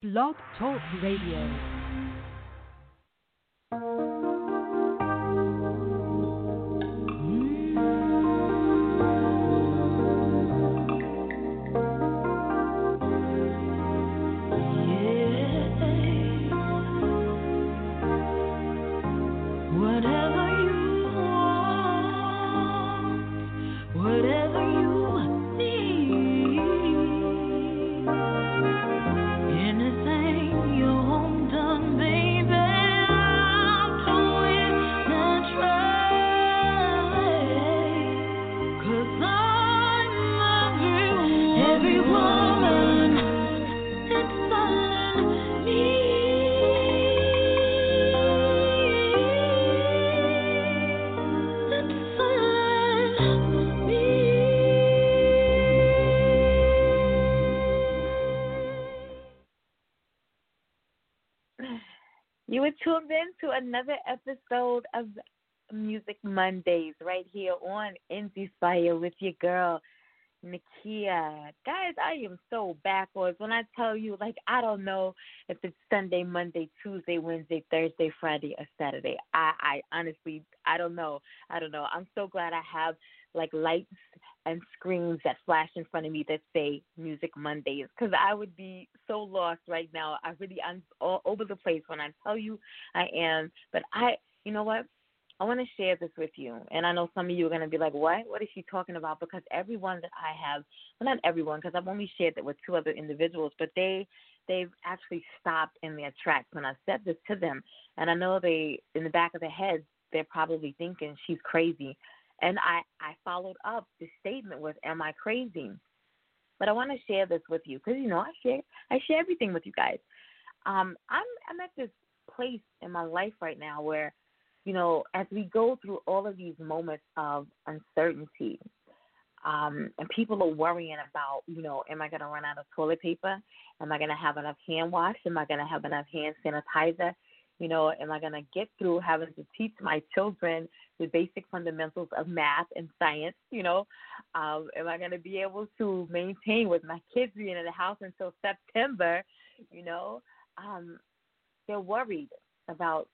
Blog Talk Radio. Tuned in to another episode of Music Mondays right here on Indie Fire with your girl, Nakia. Guys, I am so backwards when I tell you, like, I don't know if it's Sunday, Monday, Tuesday, Wednesday, Thursday, Friday, or Saturday. I, I honestly, I don't know. I don't know. I'm so glad I have like lights and screens that flash in front of me that say Music Mondays because I would be so lost right now. I really I'm all over the place when I tell you I am. But I, you know what? I want to share this with you, and I know some of you are going to be like, "What? What is she talking about?" Because everyone that I have, well, not everyone, because I've only shared that with two other individuals, but they they've actually stopped in their tracks when I said this to them, and I know they in the back of their heads they're probably thinking she's crazy. And I, I followed up the statement with, "Am I crazy?" But I want to share this with you because you know I share I share everything with you guys. Um, I'm I'm at this place in my life right now where, you know, as we go through all of these moments of uncertainty, um, and people are worrying about, you know, am I going to run out of toilet paper? Am I going to have enough hand wash? Am I going to have enough hand sanitizer? You know, am I going to get through having to teach my children the basic fundamentals of math and science? You know, um, am I going to be able to maintain with my kids being in the house until September? You know, um, they're worried about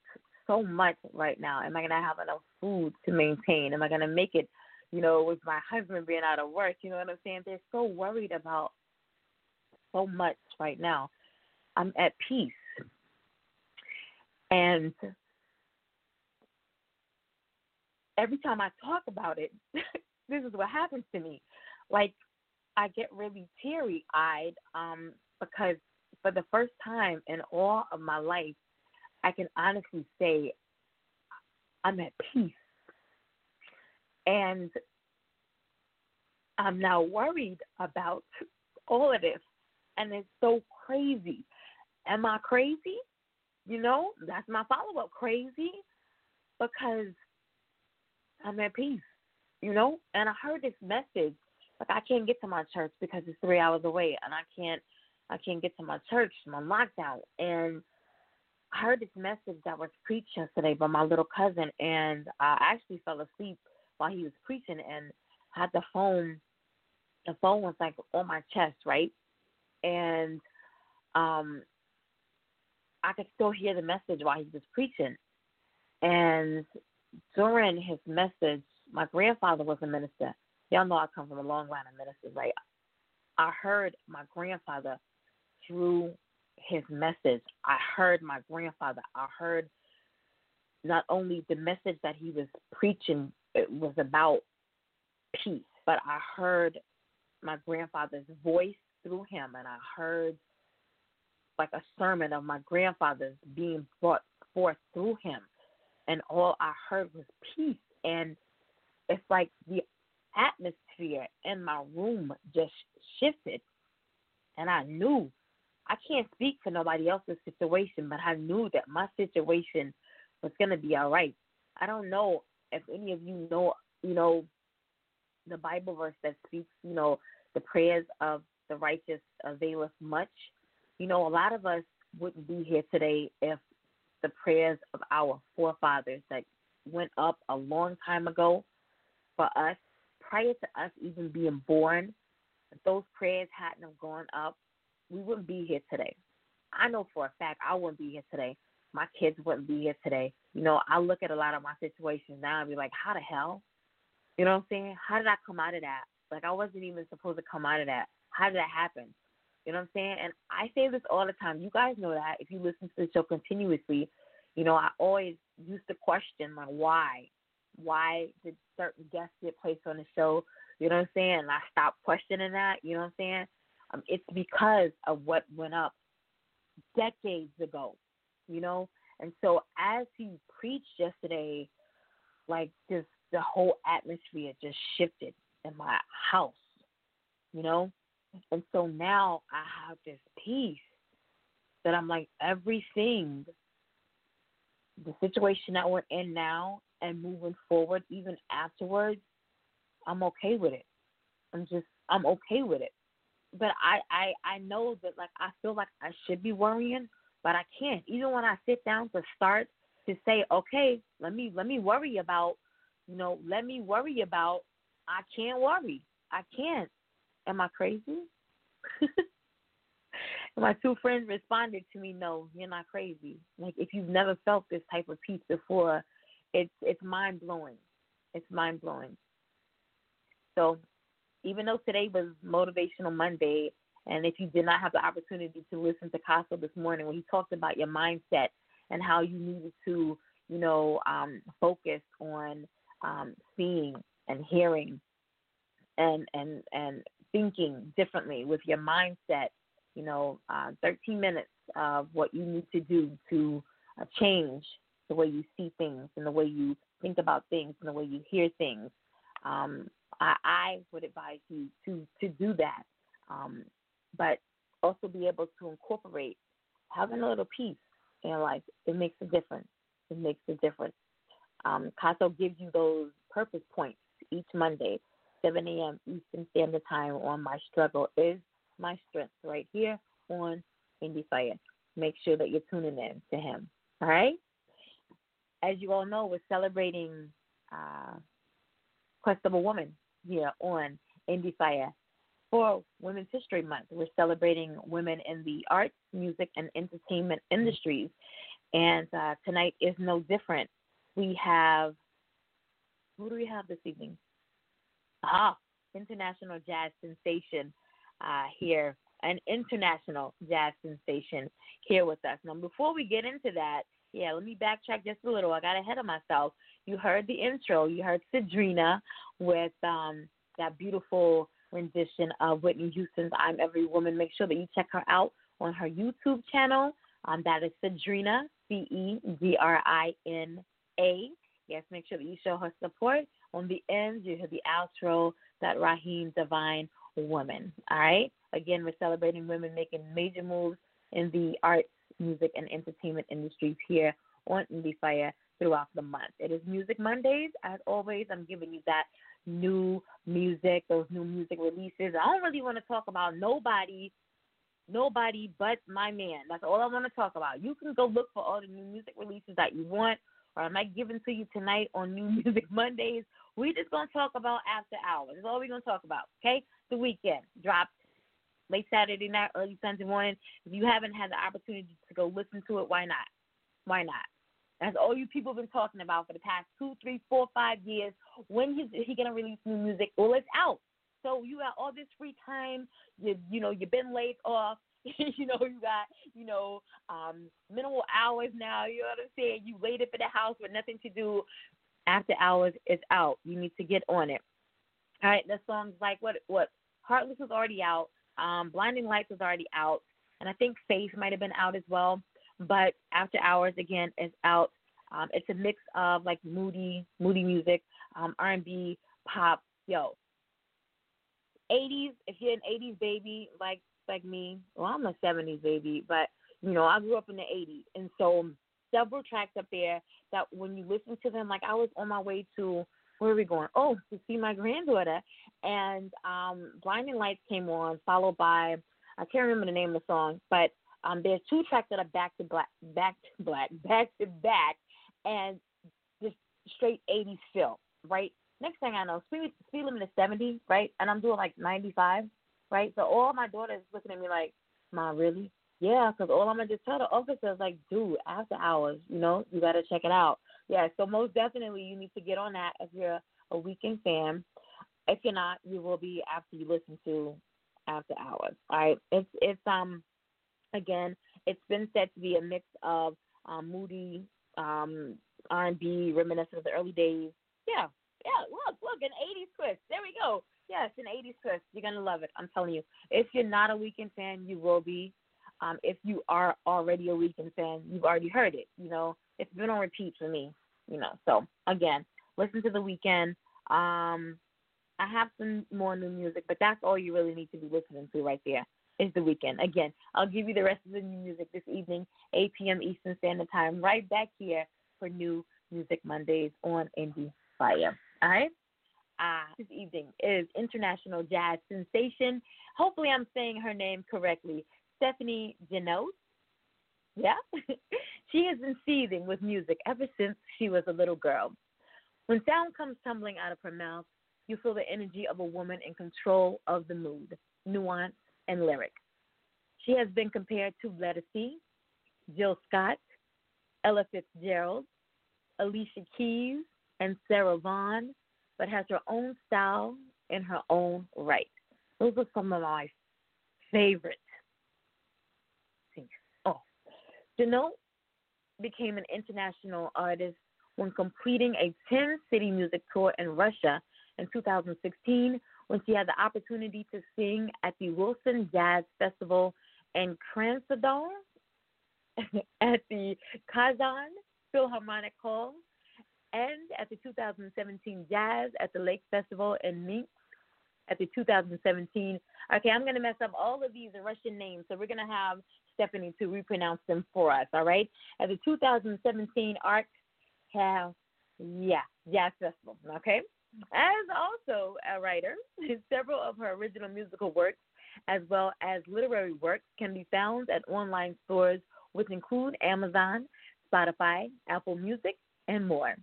so much right now. Am I going to have enough food to maintain? Am I going to make it, you know, with my husband being out of work? You know what I'm saying? They're so worried about so much right now. I'm at peace. And every time I talk about it, this is what happens to me. Like I get really teary eyed um, because for the first time in all of my life, I can honestly say I'm at peace. And I'm now worried about all of this. And it's so crazy. Am I crazy? You know, that's my follow up. Crazy because I'm at peace, you know? And I heard this message. Like I can't get to my church because it's three hours away and I can't I can't get to my church, my lockdown. And I heard this message that was preached yesterday by my little cousin and I actually fell asleep while he was preaching and had the phone the phone was like on my chest, right? And um I could still hear the message while he was preaching. And during his message, my grandfather was a minister. Y'all know I come from a long line of ministers, right? I heard my grandfather through his message. I heard my grandfather. I heard not only the message that he was preaching, it was about peace, but I heard my grandfather's voice through him, and I heard like a sermon of my grandfather's being brought forth through him. And all I heard was peace. And it's like the atmosphere in my room just shifted. And I knew I can't speak for nobody else's situation, but I knew that my situation was going to be all right. I don't know if any of you know, you know, the Bible verse that speaks, you know, the prayers of the righteous availeth much. You know, a lot of us wouldn't be here today if the prayers of our forefathers that went up a long time ago for us, prior to us even being born, if those prayers hadn't have gone up, we wouldn't be here today. I know for a fact I wouldn't be here today. My kids wouldn't be here today. You know, I look at a lot of my situations now and be like, how the hell? You know what I'm saying? How did I come out of that? Like I wasn't even supposed to come out of that. How did that happen? You know what I'm saying? And I say this all the time. You guys know that if you listen to the show continuously, you know, I always used to question like why? Why did certain guests get placed on the show? You know what I'm saying? And I stopped questioning that, you know what I'm saying? Um, it's because of what went up decades ago, you know? And so as he preached yesterday, like just the whole atmosphere just shifted in my house, you know? And so now I have this peace that I'm like, everything, the situation that we're in now and moving forward, even afterwards, I'm okay with it. I'm just, I'm okay with it. But I, I, I know that like I feel like I should be worrying, but I can't. Even when I sit down to start to say, okay, let me, let me worry about, you know, let me worry about. I can't worry. I can't. Am I crazy? my two friends responded to me, "No, you're not crazy. Like if you've never felt this type of peace before, it's it's mind blowing. It's mind blowing." So, even though today was motivational Monday, and if you did not have the opportunity to listen to Caso this morning when he talked about your mindset and how you needed to, you know, um, focus on um, seeing and hearing and and and thinking differently with your mindset. You know, uh, 13 minutes of what you need to do to uh, change the way you see things and the way you think about things and the way you hear things. Um, I, I would advise you to to do that, um, but also be able to incorporate having a little peace in your life. It makes a difference. It makes a difference. Um, Caso gives you those purpose points each Monday 7 a.m. Eastern Standard Time on My Struggle is My Strength right here on Indie Fire. Make sure that you're tuning in to him. All right? As you all know, we're celebrating uh, Quest of a Woman here on Indie Fire for Women's History Month. We're celebrating women in the arts, music, and entertainment industries. And uh, tonight is no different. We have, who do we have this evening? Ah, international jazz sensation uh, here, an international jazz sensation here with us. Now, before we get into that, yeah, let me backtrack just a little. I got ahead of myself. You heard the intro. You heard Cedrina with um, that beautiful rendition of Whitney Houston's "I'm Every Woman." Make sure that you check her out on her YouTube channel. Um, that is Cedrina, C E D R I N A. Yes, make sure that you show her support. On the end, you have the outro that Raheem Divine Woman. All right. Again, we're celebrating women making major moves in the arts, music, and entertainment industries here on Indie Fire throughout the month. It is Music Mondays. As always, I'm giving you that new music, those new music releases. I don't really want to talk about nobody, nobody but my man. That's all I want to talk about. You can go look for all the new music releases that you want or I might give them to you tonight on New Music Mondays. we just gonna talk about after hours. That's all we're gonna talk about. Okay, the Weeknd dropped late Saturday night, early Sunday morning. If you haven't had the opportunity to go listen to it, why not? Why not? That's all you people have been talking about for the past two, three, four, five years. When is he gonna release new music? Well, it's out. So you got all this free time. You you know you've been laid off. you know, you got, you know, um, minimal hours now. You know what I'm saying? You waited for the house with nothing to do. After hours is out. You need to get on it. All right, the song's like what? What? Heartless is already out. Um, Blinding Lights is already out, and I think Faith might have been out as well. But After Hours again is out. Um, it's a mix of like moody, moody music, um, R&B, pop. Yo, 80s. If you're an 80s baby, like like me. Well, I'm a 70s baby, but you know, I grew up in the 80s, and so several tracks up there that when you listen to them, like I was on my way to where are we going? Oh, to see my granddaughter, and um, Blinding Lights came on, followed by I can't remember the name of the song, but um, there's two tracks that are back to black, back to black, back to back, and just straight 80s feel, right? Next thing I know, speed, speed limit is 70, right? And I'm doing like 95 right? So all my daughters looking at me like, Mom, really? Yeah, because all I'm gonna just tell the officer is like, dude, after hours, you know, you gotta check it out. Yeah, so most definitely you need to get on that if you're a Weeknd fan. If you're not, you will be after you listen to after hours. All right, it's it's um again, it's been said to be a mix of um, moody um, R&B, reminiscent of the early days. Yeah, yeah. Look, look, an '80s twist. There we go. Yes, an '80s twist. You're gonna love it. I'm telling you. If you're not a Weeknd fan, you will be. Um, if you are already a Weeknd fan, you've already heard it. You know, it's been on repeat for me. You know, so again, listen to the Weeknd. Um, I have some more new music, but that's all you really need to be listening to right there. Is the Weeknd. Again, I'll give you the rest of the new music this evening, 8 p.m. Eastern Standard Time, right back here for New Music Mondays on Indie Fire. All right? Uh, this evening is international jazz sensation. Hopefully, I'm saying her name correctly. Stephanie Genote. Yeah? she has been seething with music ever since she was a little girl. When sound comes tumbling out of her mouth, you feel the energy of a woman in control of the mood, nuance, and lyric. She has been compared to Ledisi, Jill Scott, Ella Fitzgerald, Alicia Keys, and Sarah Vaughan, but has her own style in her own right. Those are some of my favorite singers. Oh, became an international artist when completing a 10 city music tour in Russia in 2016 when she had the opportunity to sing at the Wilson Jazz Festival in Krasnodar at the Kazan Philharmonic Hall and at the 2017 Jazz at the Lake Festival in Minsk at the 2017. Okay, I'm going to mess up all of these Russian names, so we're going to have Stephanie to repronounce them for us, all right? At the 2017 Art Have, yeah, Jazz Festival, okay? As also a writer, several of her original musical works, as well as literary works, can be found at online stores, which include Amazon, Spotify, Apple Music, and more.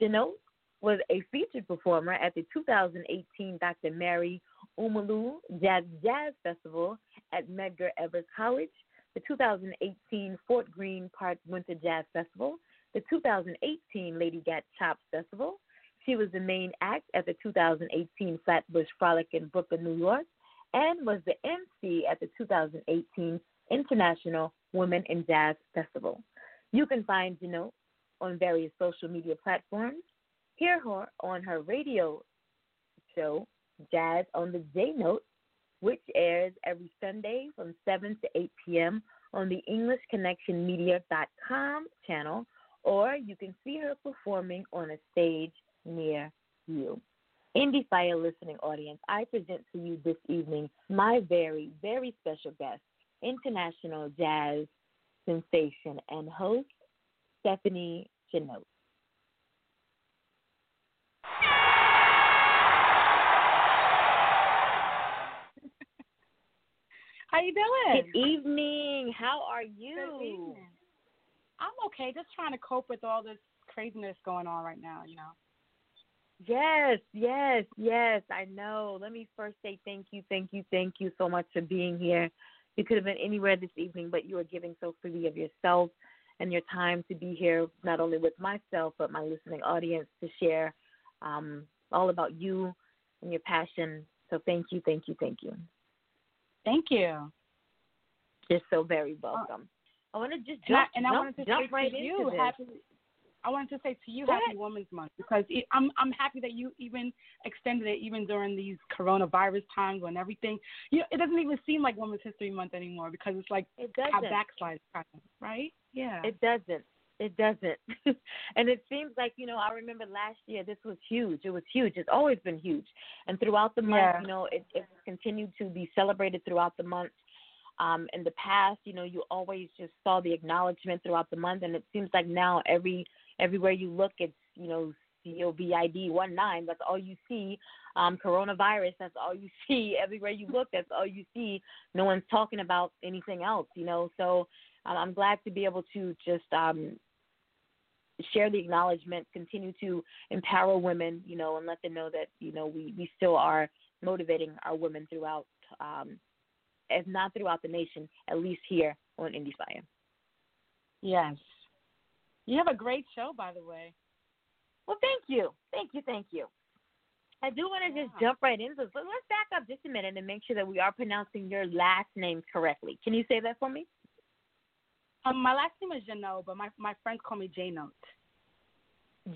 Genote was a featured performer at the 2018 Dr. Mary Umolu Jazz Jazz Festival at Medgar Evers College, the 2018 Fort Greene Park Winter Jazz Festival, the 2018 Lady Gat Chops Festival, she was the main act at the 2018 Flatbush Frolic in Brooklyn, New York, and was the MC at the 2018 International Women in Jazz Festival. You can find Genote on various social media platforms. Hear her on her radio show, Jazz on the J Note, which airs every Sunday from 7 to 8 p.m. on the EnglishConnectionMedia.com channel, or you can see her performing on a stage near you. Indie Fire listening audience, I present to you this evening my very, very special guest, international jazz sensation and host, Stephanie Genote. How you doing? Good evening. How are you? I'm okay. Just trying to cope with all this craziness going on right now. You know. Yes, yes, yes. I know. Let me first say thank you, thank you, thank you so much for being here. You could have been anywhere this evening, but you are giving so freely of yourself and your time to be here, not only with myself, but my listening audience to share um, all about you and your passion. So thank you, thank you, thank you. Thank you. You're so very welcome. I want to just And I, jump, and I jump, jump right to into you, this. happy. I wanted to say to you, Happy. Women's Month because it, I'm I'm happy that you even extended it even during these coronavirus times when everything. You know, it doesn't even seem like Women's History Month anymore because it's like It a doesn't. backslide, right? Yeah. It doesn't. It doesn't. and it seems like, you know, I remember last year this was huge. It was huge. It's always been huge. And throughout the month, Yeah. you know, it, it continued to be celebrated throughout the month. Um, in the past, you know, you always just saw the acknowledgement throughout the month and it seems like now every everywhere you look it's, you know, COVID one nine, that's all you see. Um, coronavirus, that's all you see. Everywhere you look, that's all you see. No one's talking about anything else, you know. So um, I'm glad to be able to just um, share the acknowledgement, continue to empower women, you know, and let them know that you know we we still are motivating our women throughout um, if not throughout the nation, at least here on Indie Fire. Yes. You have a great show, by the way. Well, thank you, thank you, thank you. I do want to just jump right into it. Let's back up just a minute and make sure that we are pronouncing your last name correctly. Can you say that for me? Um, my last name is Janelle, but my my friends call me J Note.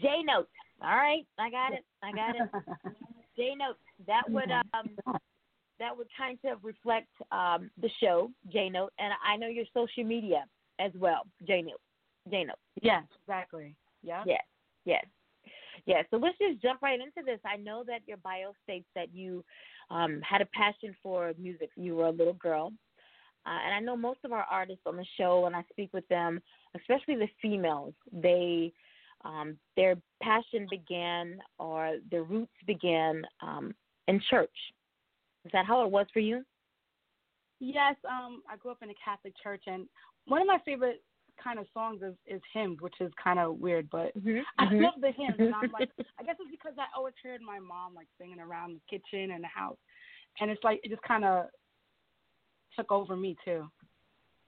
J Note. All right, I got it. I got it. J Note. That would um that would kind of reflect um the show, J Note, and I know your social media as well, J Note. J yes, exactly. Yeah. Yes, yes, yes. So let's just jump right into this. I know that your bio states that you um, had a passion for music. You were a little girl, uh, and I know most of our artists on the show. When I speak with them, especially the females, they um, their passion began or their roots began um, in church. Is that how it was for you? Yes, um, I grew up in a Catholic church, and one of my favorite kind of songs is, is hymns, which is kind of weird, but Mm-hmm. I love the hymns. And I'm like, I guess it's because I always heard my mom like singing around the kitchen and the house, and it's like it just kind of took over me too.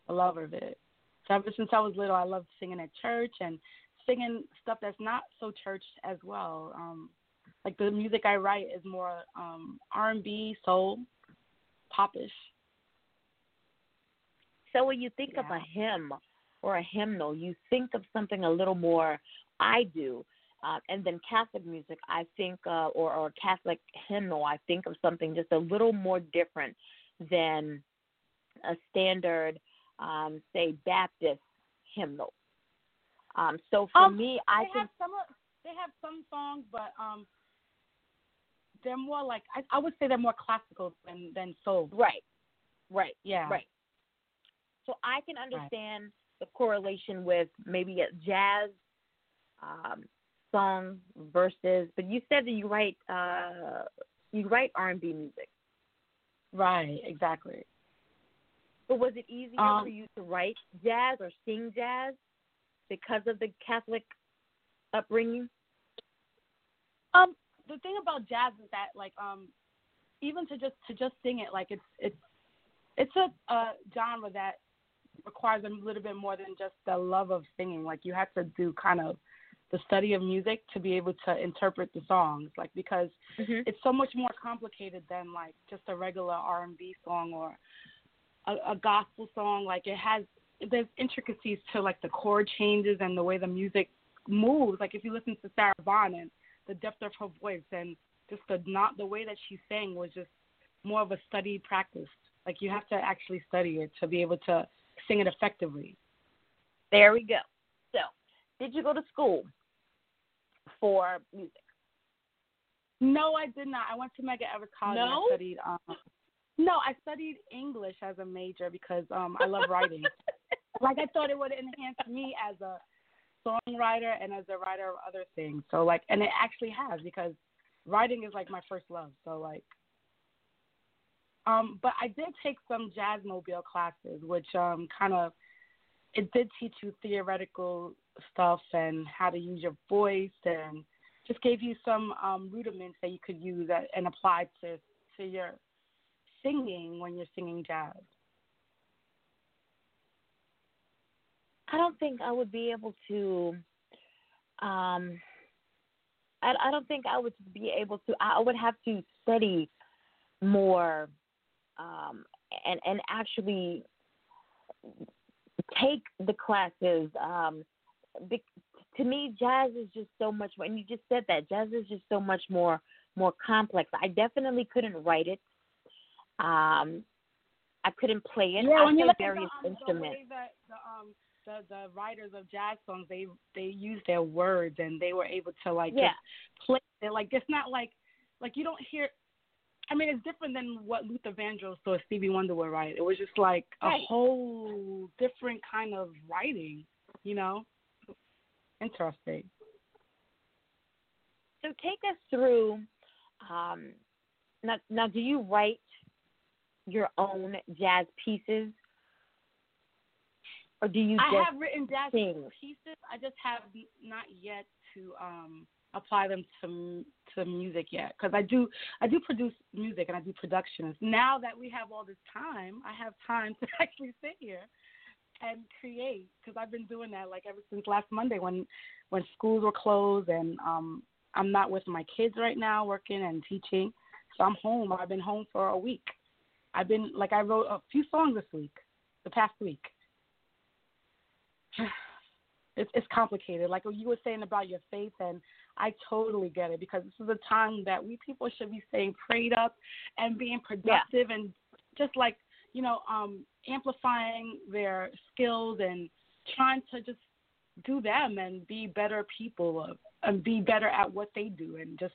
I love of it. So ever since I was little, I loved singing at church and singing stuff that's not so church as well. Um, like the music I write is more um, R&B, soul, popish. So when you think of a hymn or a hymnal, you think of something a little more. I do, uh, and then Catholic music, I think, uh, or or Catholic hymnal, I think of something just a little more different than a standard, um, say Baptist hymnal. Um, so for Um, me, I they think have some of- they have some songs, but um, they're more like I, I would say they're more classical than than soul. right, right, Yeah. right. So I can understand the correlation with maybe a jazz um, song versus, but you said that you write uh, you write R and B music. Right. Exactly. But was it easier Um, for you to write jazz or sing jazz because of the Catholic upbringing? Um, the thing about jazz is that like um, even to just to just sing it, like it's it's it's a, a genre that requires a little bit more than just the love of singing. Like you have to do kind of the study of music to be able to interpret the songs, like because Mm-hmm. it's so much more complicated than like just a regular R and B song or a, a gospel song. Like it has there's intricacies to like the chord changes and the way the music moves. Like if you listen to Sarah Vaughan and the depth of her voice and just the not the way that she sang was just more of a study practice. Like you have to actually study it to be able to it effectively. There we go. So, did you go to school for music? No, I did not. I went to Medgar Evers College and No? I studied um no, I studied English as a major because um I love writing. like I thought it would enhance me as a songwriter and as a writer of other things. So like and it actually has because writing is like my first love. So like um but I did take some Jazzmobile classes which um kind of it did teach you theoretical stuff and how to use your voice and just gave you some um rudiments that you could use and apply to to your singing when you're singing jazz. I don't think I would be able to. Um, I, I don't think I would be able to. I would have to study more, um, and and actually take the classes. Um, be, to me, jazz is just so much more. And you just said that jazz is just so much more more complex. I definitely couldn't write it. Um, I couldn't play it. Yeah, I when you look various at the, um, instruments. the that the um the the writers of jazz songs they they use their words and they were able to like Yeah. just play it like it's not like like you don't hear I mean it's different than what Luther Vandross or Stevie Wonder would write. It was just like a Right. whole different kind of writing, you know? Interesting. So take us through. Um, now, now, do you write your own jazz pieces, or do you I have written jazz sing? pieces. I just have not yet to um apply them to to music yet because I do I do produce music and I do productions. Now that we have all this time, I have time to actually sit here and create because I've been doing that like ever since last Monday when when schools were closed and um I'm not with my kids right now working and teaching. So I'm home. I've been home for a week. I've been like I wrote a few songs this week, the past week. It's it's complicated. Like you were saying about your faith and I totally get it because this is a time that we people should be staying prayed up and being productive yeah. and just like, you know, um amplifying their skills and trying to just do them and be better people and be better at what they do and just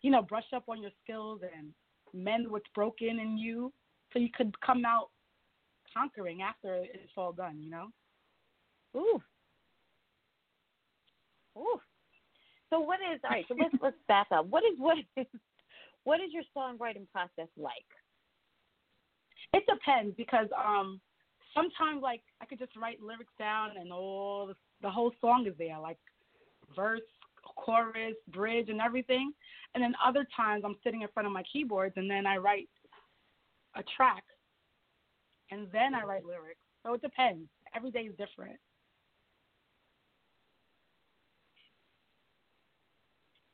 you know brush up on your skills and mend what's broken in you so you could come out conquering after it's all done you know? Ooh. Ooh so what is all right so let's let's back up what is what is what is your songwriting process like it depends because um sometimes like I could just write lyrics down and all the, the whole song is there, like verse, chorus, bridge, and everything. And then other times I'm sitting in front of my keyboards and then I write a track, and then I write lyrics. So it depends. Every day is different.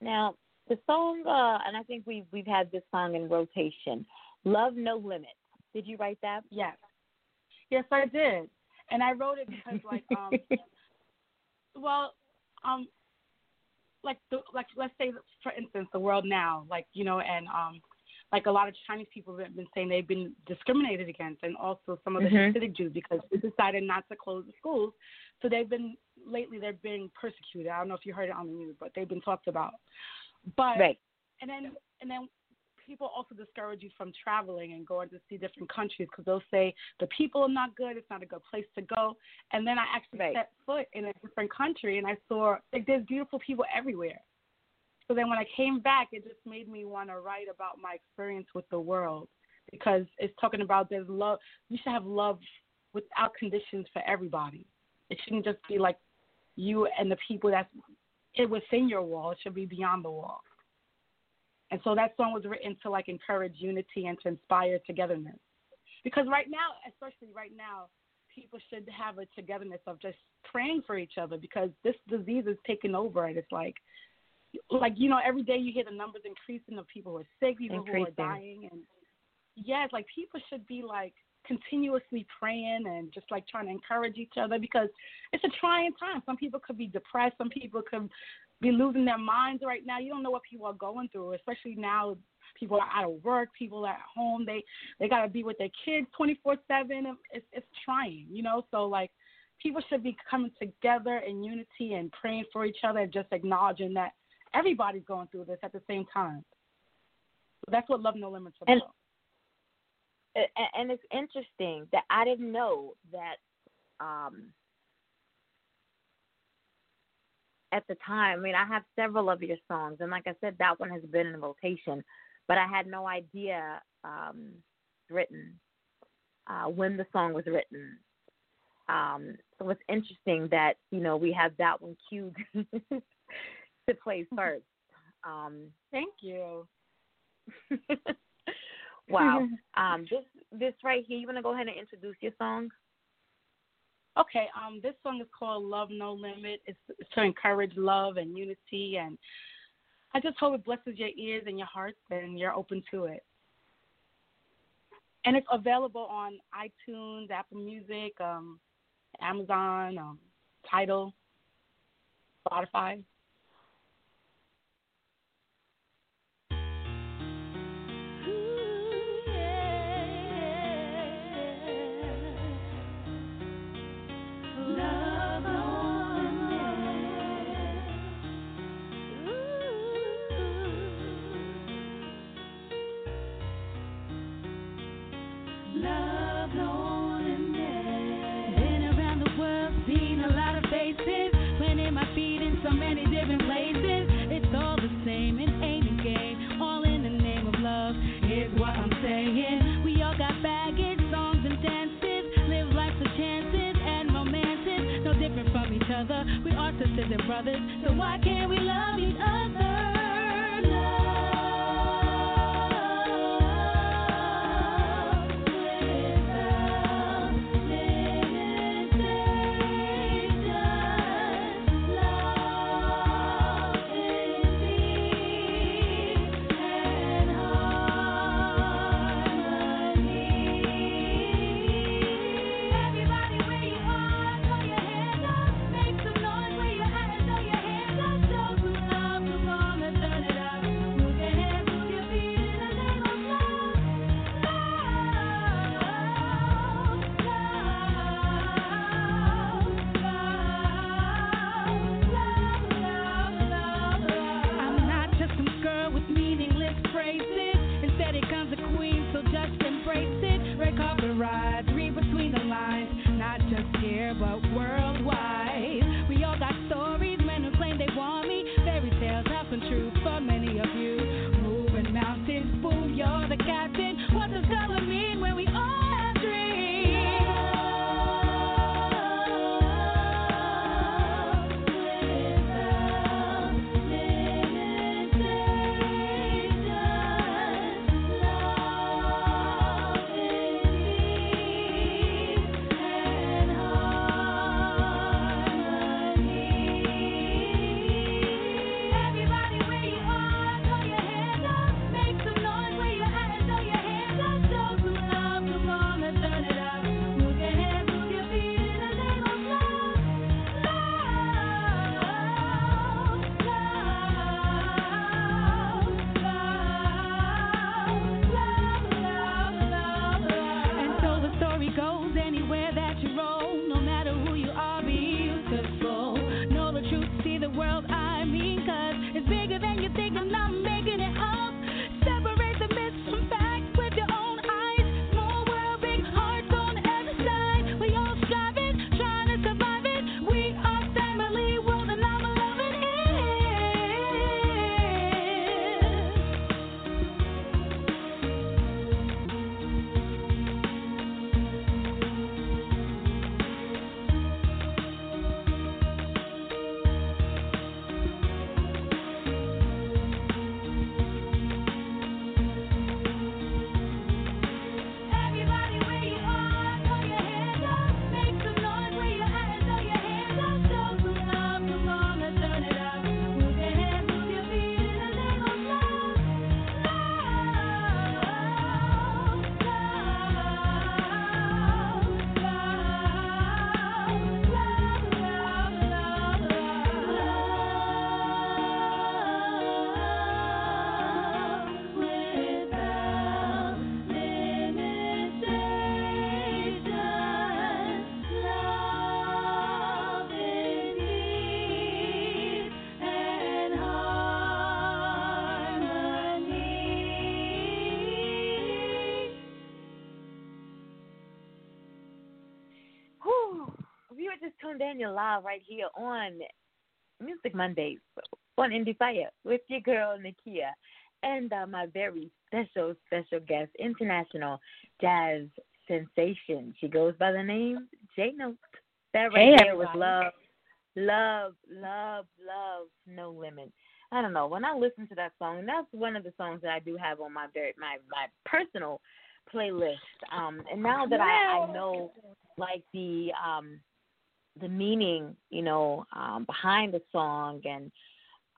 Now the song, uh, and I think we've we've had this song in rotation. Love No Limits. Did you write that? Yes. Yes, I did, and I wrote it because like um, well, um, like the like let's say for instance the world now like you know and um like a lot of Chinese people have been saying they've been discriminated against, and also some of the mm-hmm. Hasidic Jews because they decided not to close the schools. So they've been lately they're being persecuted. I don't know if you heard it on the news, but they've been talked about. But right. and then and then people also discourage you from traveling and going to see different countries because they'll say the people are not good, it's not a good place to go. And then I actually right. set foot in a different country and I saw like there's beautiful people everywhere. So then when I came back, it just made me want to write about my experience with the world because it's talking about there's love. You should have love without conditions for everybody. It shouldn't just be like you and the people that's within your wall. It should be beyond the wall. And so that song was written to like encourage unity and to inspire togetherness. Because right now, especially right now, people should have a togetherness of just praying for each other because this disease is taking over and it's like like you know every day you hear the numbers increasing of people who are sick people increasing. who are dying and yes like people should be like continuously praying and just like trying to encourage each other because it's a trying time some people could be depressed some people could be losing their minds right now. You don't know what people are going through, especially now. People are out of work. People are at home. They they got to be with their kids twenty four seven. It's it's trying, you know. So like, people should be coming together in unity and praying for each other and just acknowledging that everybody's going through this at the same time. So that's what Love No Limits about. And, and it's interesting that I didn't know that um, at the time. I mean, I have several of your songs, and like I said, that one has been in rotation, but I had no idea um, written uh, when the song was written. Um, so it's interesting that you know we have that one queued to play first. Um, Thank you. wow. um, this this right here, you want to go ahead and introduce your song? Okay, um, this song is called "Love No Limit." It's, it's to encourage love and unity, and I just hope it blesses your ears and your hearts, and you're open to it. And it's available on iTunes, Apple Music, um, Amazon, um, Tidal, Spotify. Brothers. Just tuned live right here on Music Mondays on Indie Fire with your girl Nakia and uh, my very special, special guest, international jazz sensation. She goes by the name J Note. That right Hey, there was love, love, love, love, no limit. I don't know. When I listen to that song, that's one of the songs that I do have on my very my my personal playlist. Um, and now that I, I know like the um the meaning, you know, um, behind the song and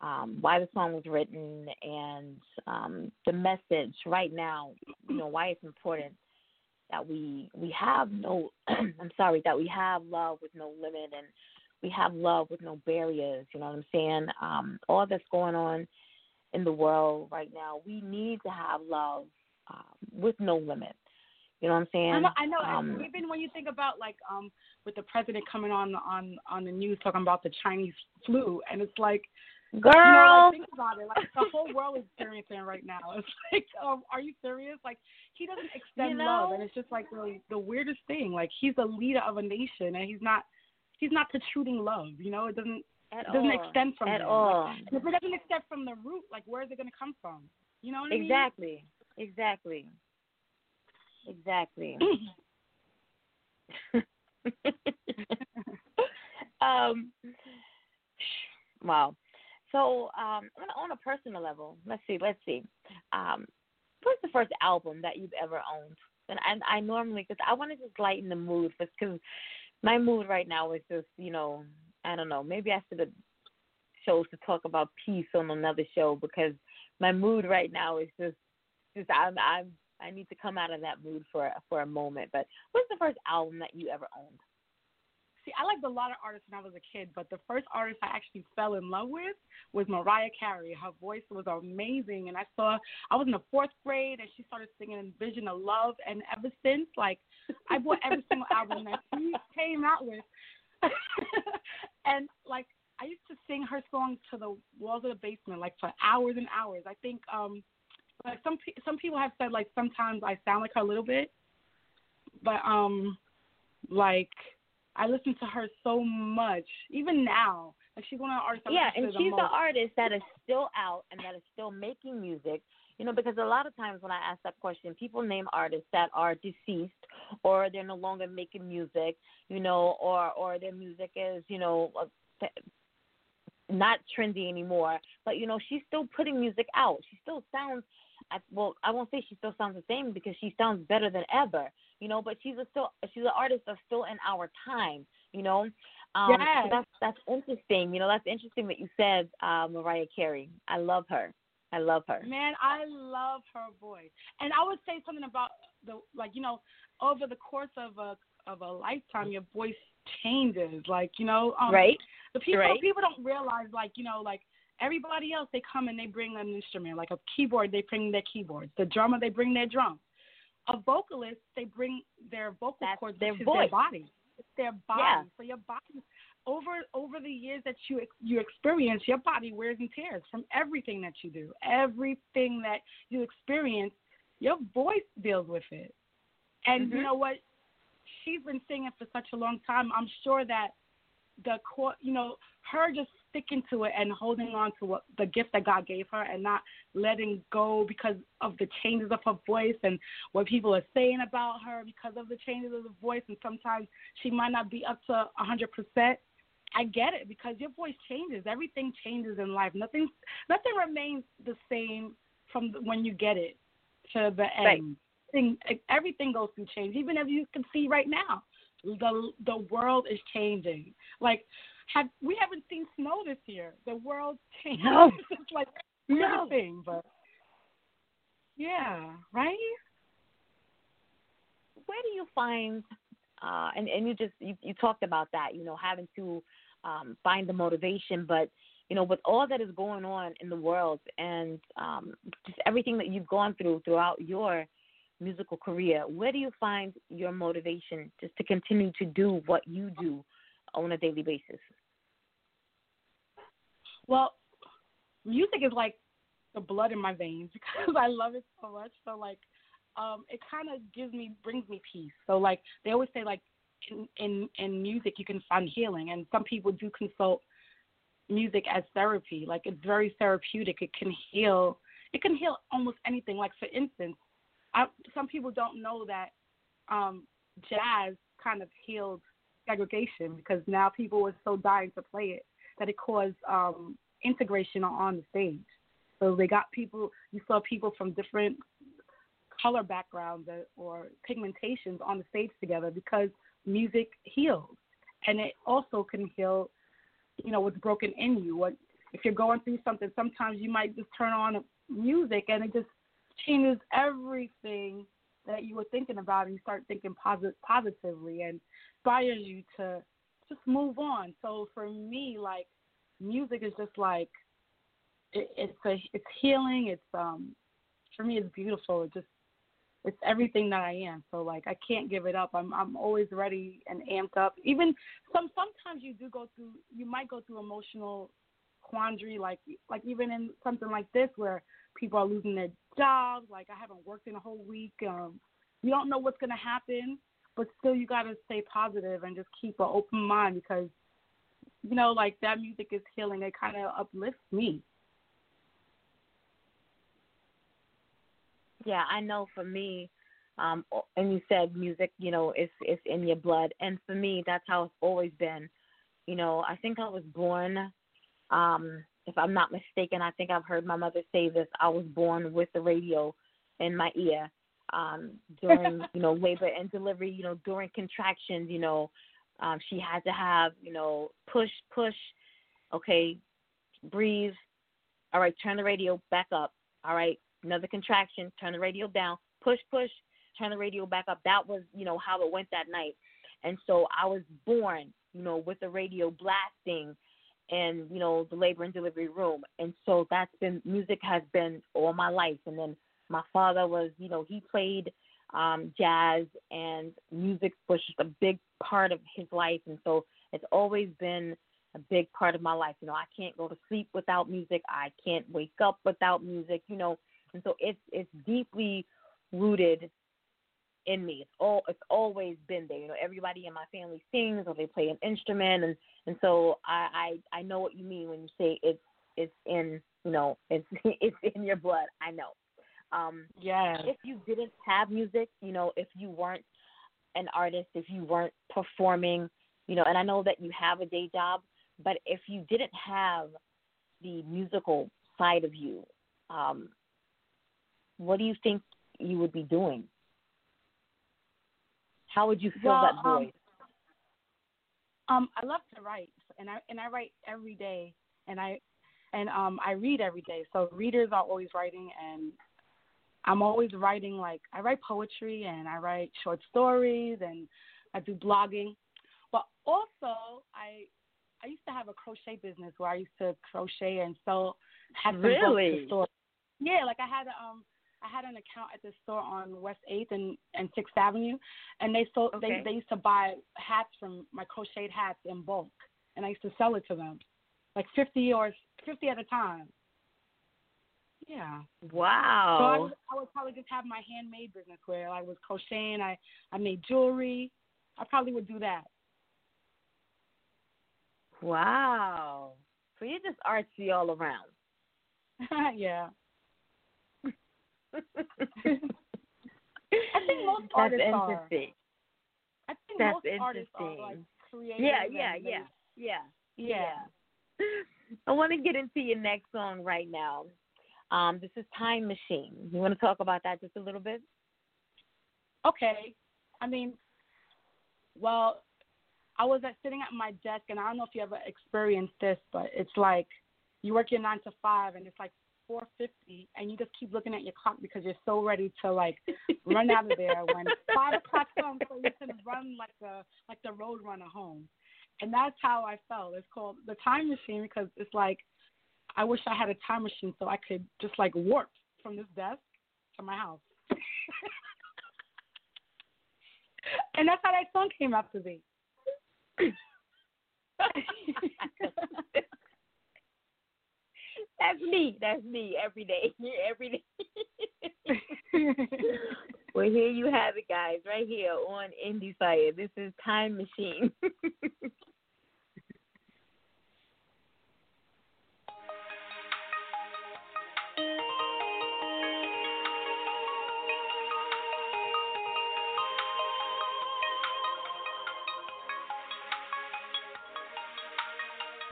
um, why the song was written and um, the message right now, you know, why it's important that we we have no I'm sorry, that we have love with no limit and we have love with no barriers, you know what I'm saying? Um, all that's going on in the world right now, we need to have love um, with no limit. You know what I'm saying? I know, I know. Um, even when you think about like um with the president coming on on on the news talking about the Chinese flu, and it's like, girl, you know, like, think about it. Like the whole world is experiencing it right now. It's like, um, are you serious? Like he doesn't extend You love, and it's just like really the weirdest thing. Like he's the leader of a nation, and he's not he's not protruding love. You know, it doesn't at it doesn't all. extend from at him. all. Like, if it doesn't extend from the root, like where is it going to come from? You know what I mean? Exactly. Exactly. Exactly. um Wow. So, um, on, on a personal level, let's see, let's see. Um, what's the first album that you've ever owned? And I, I normally, because I want to just lighten the mood, because my mood right now is just, you know, I don't know. Maybe I should have chose to talk about peace on another show because my mood right now is just, just I'm, I'm, I need to come out of that mood for for a moment. But what's the first album that you ever owned? See, I liked a lot of artists when I was a kid, but the first artist I actually fell in love with was Mariah Carey. Her voice was amazing, and I saw I was in the fourth grade, and she started singing "Vision of Love," and ever since, like, I bought every single album that she came out with, and like I used to sing her songs to the walls of the basement, like for hours and hours. I think, um, like some some people have said, like sometimes I sound like her a little bit, but um, like I listen to her so much, even now. Like she's one of the artists. yeah, and she's the, the artist that is still out and that is still making music. You know, because a lot of times when I ask that question, people name artists that are deceased or they're no longer making music. You know, or or their music is you know not trendy anymore. But you know, she's still putting music out. She still sounds. Well, I won't say she still sounds the same because she sounds better than ever you know. But she's a still she's an artist that's still in our time, you know. Um, yes. so that's that's interesting. You know, that's interesting that you said uh, Mariah Carey. I love her. I love her. Man, I love her voice. And I would say something about the like you know over the course of a of a lifetime, your voice changes. Like you know, um, right? The people right. people don't realize like you know like everybody else they come and they bring an instrument like a keyboard they bring their keyboards the drummer they bring their drums a vocalist, they bring their vocal That's cords their to voice. their body. It's their body. Yeah. So your body over over the years that you you experience, your body wears and tears from everything that you do. Everything that you experience, your voice deals with it. And mm-hmm. you know what? She's been singing for such a long time. I'm sure that the core, you know, her just sticking to it and holding on to what the gift that God gave her and not letting go because of the changes of her voice and what people are saying about her because of the changes of the voice and sometimes she might not be up to a hundred percent. I get it because your voice changes. Everything changes in life. Nothing nothing remains the same from when you get it to the end. Right. Thing, everything goes through change. Even if you can see right now, the the world is changing. Like have we haven't seen snow this year. The world changed. No. it's like no. thing, but yeah, right. Where do you find, uh, and and you just you, you talked about that, you know, having to um, find the motivation, but you know, with all that is going on in the world and um, just everything that you've gone through throughout your musical career, where do you find your motivation just to continue to do what you do on a daily basis? Well, music is like the blood in my veins because I love it so much. So like, um, it kind of gives me brings me peace. So like they always say like in, in in music you can find healing, and some people do consult music as therapy. Like it's very therapeutic. It can heal. It can heal almost anything. Like for instance, I, some people don't know that um, jazz kind of healed segregation because now people were so dying to play it that it caused um, integration on the stage. So they got people, you saw people from different color backgrounds or pigmentations on the stage together because music heals. And it also can heal, you know, what's broken in you. What if you're going through something, sometimes you might just turn on music and it just changes everything that you were thinking about and you start thinking posit- positively and inspires you to just move on. So for me, like music is just like it, it's a it's healing. It's um for me it's beautiful. It just it's everything that I am. So like I can't give it up. I'm I'm always ready and amped up. Even some sometimes you do go through you might go through emotional quandary like like even in something like this where people are losing their jobs, like I haven't worked in a whole week. Um you don't know what's gonna happen but still you got to stay positive and just keep an open mind because you know like that music is healing. It kind of uplifts me. Yeah i know for me um and you said music you know it's it's in your blood. And for me that's how it's always been. You know i think i was born Um, if I'm not mistaken, I think I've heard my mother say this. I was born with the radio in my ear um, during, you know, labor and delivery. You know, during contractions. You know, um, she had to have, you know, push, push. Okay, breathe. All right, turn the radio back up. All right, another contraction. Turn the radio down. Push, push. Turn the radio back up. That was, you know, how it went that night. And so I was born, you know, with the radio blasting and you know, the labor and delivery room. And so that's been music has been all my life. And then my father was, you know, he played um jazz and music was just a big part of his life and so it's always been a big part of my life. You know, I can't go to sleep without music. I can't wake up without music, you know. And so it's it's deeply rooted in me. It's all it's always been there. You know, everybody in my family sings or they play an instrument, and and so I I, I know what you mean when you say it's it's in you know it's it's in your blood. I know. Um, yeah. If you didn't have music, you know, if you weren't an artist, if you weren't performing, you know, and I know that you have a day job, but if you didn't have the musical side of you, um, what do you think you would be doing? How would you fill well, that void? Um, um, I love to write, and I and I write every day, and I and um I read every day. So readers are always writing, and I'm always writing. Like I write poetry, and I write short stories, and I do blogging. But also, I I used to have a crochet business where I used to crochet and sell have Really? books to store. Yeah, like I had a um I had an account at this store on West Eighth and and Sixth Avenue, and they sold Okay. they they used to buy hats from my crocheted hats in bulk, and I used to sell it to them, like fifty or fifty at a time. Yeah. So I, Wow. I would probably just have my handmade business where I was crocheting. I I made jewelry. I probably would do that. Wow. So you're just artsy all around. yeah. I think most That's artists are. interesting. I think That's most artists are like creative. Yeah, and yeah, yeah, yeah, yeah. I want to get into your next song right now. Um, this is Time Machine. You want to talk about that just a little bit? Okay. I mean, well, I was at, sitting at my desk, and I don't know if you ever experienced this, but it's like you work your nine to five, and it's like four fifty, and you just keep looking at your clock because you're so ready to like run out of there when five o'clock comes, so you can run like the like the road runner home. And that's how I felt. It's called the time machine because it's like I wish I had a time machine so I could just like warp from this desk to my house. and that's how that song came out to be. That's me. That's me every day. Every day. well, here you have it, guys, right here on Indie Fire. This is Time Machine.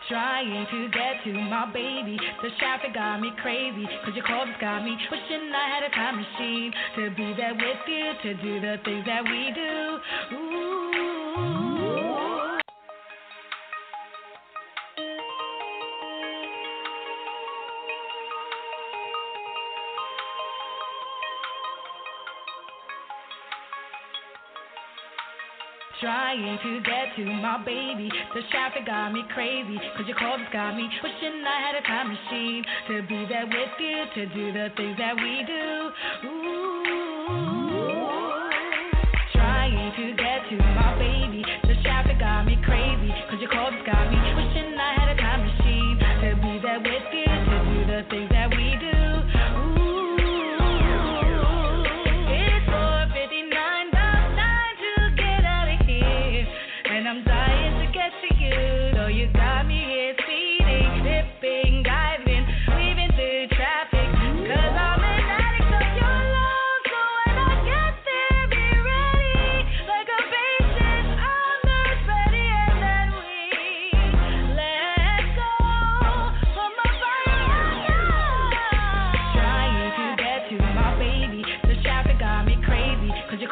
Trying to get to my baby. The traffic got me crazy. Cause your calls got me wishing I had a time machine to be there with you, to do the things that we do. Ooh. To get to my baby. The traffic got me crazy. Cause your calls got me wishing I had a time machine to be there with you, to do the things that we do. Ooh.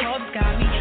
club's got me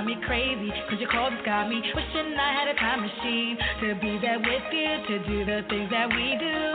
got me crazy, cause your calls got me wishing I had a time machine to be there with you, to do the things that we do.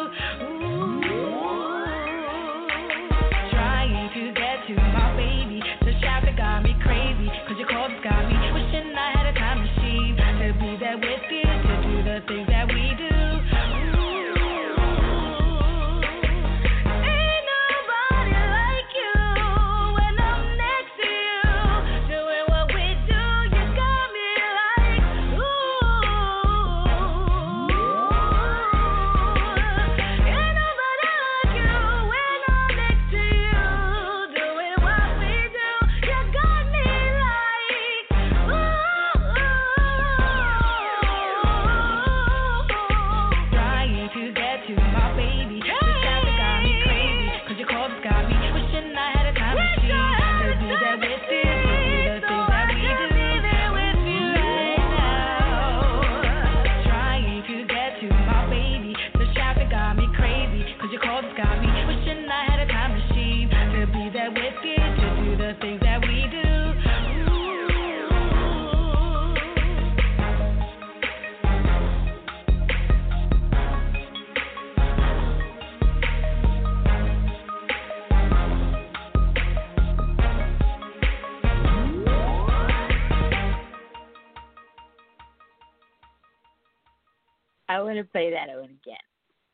To play that one again.